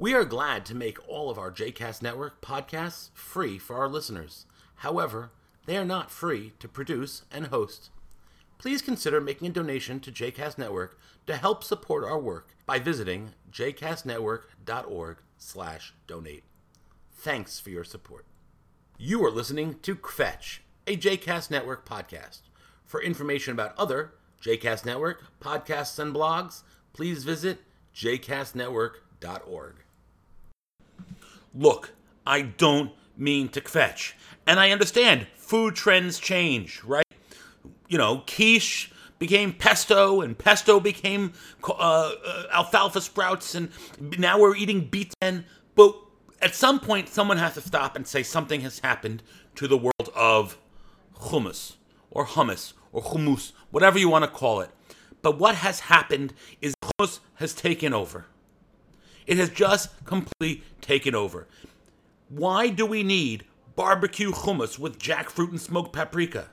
We are glad to make all of our JCast Network podcasts free for our listeners. However, they are not free to produce and host. Please consider making a donation to JCast Network to help support our work by visiting jcastnetwork.org/donate. Thanks for your support. You are listening to Kvetch, a JCast Network podcast. For information about other JCast Network podcasts and blogs, please visit jcastnetwork.org. Look, I don't mean to kvetch. And I understand food trends change, right? You know, quiche became pesto, and pesto became uh, uh, alfalfa sprouts, and now we're eating beets. And but at some point, someone has to stop and say something has happened to the world of hummus or hummus or hummus, whatever you want to call it. But what has happened is hummus has taken over. It has just completely taken over. Why do we need barbecue hummus with jackfruit and smoked paprika?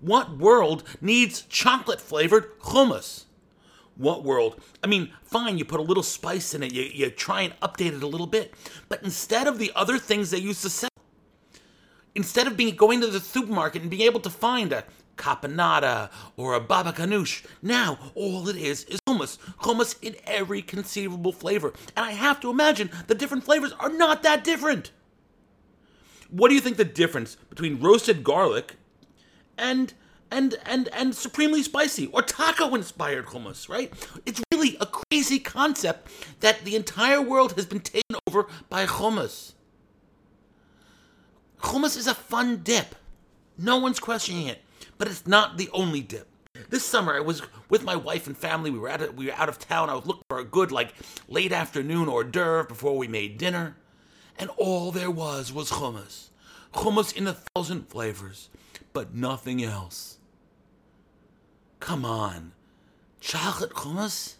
What world needs chocolate flavored hummus? What world? I mean, fine, you put a little spice in it, you, you try and update it a little bit, but instead of the other things they used to sell, instead of being going to the supermarket and being able to find a caponata or a baba ganoush. Now, all it is is hummus. Hummus in every conceivable flavor. And I have to imagine the different flavors are not that different. What do you think the difference between roasted garlic and and and and supremely spicy or taco inspired hummus, right? It's really a crazy concept that the entire world has been taken over by hummus. Hummus is a fun dip. No one's questioning it but it's not the only dip. This summer, I was with my wife and family. We were at we were out of town. I was looking for a good like late afternoon hors d'oeuvre before we made dinner, and all there was was hummus, hummus in a thousand flavors, but nothing else. Come on, chocolate hummus?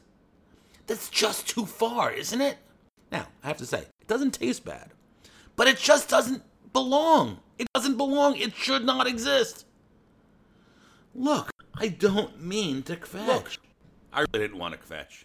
That's just too far, isn't it? Now, I have to say, it doesn't taste bad, but it just doesn't belong. It doesn't belong. It should not exist. Look, I don't mean to kvetch. Look, I didn't want to kvetch.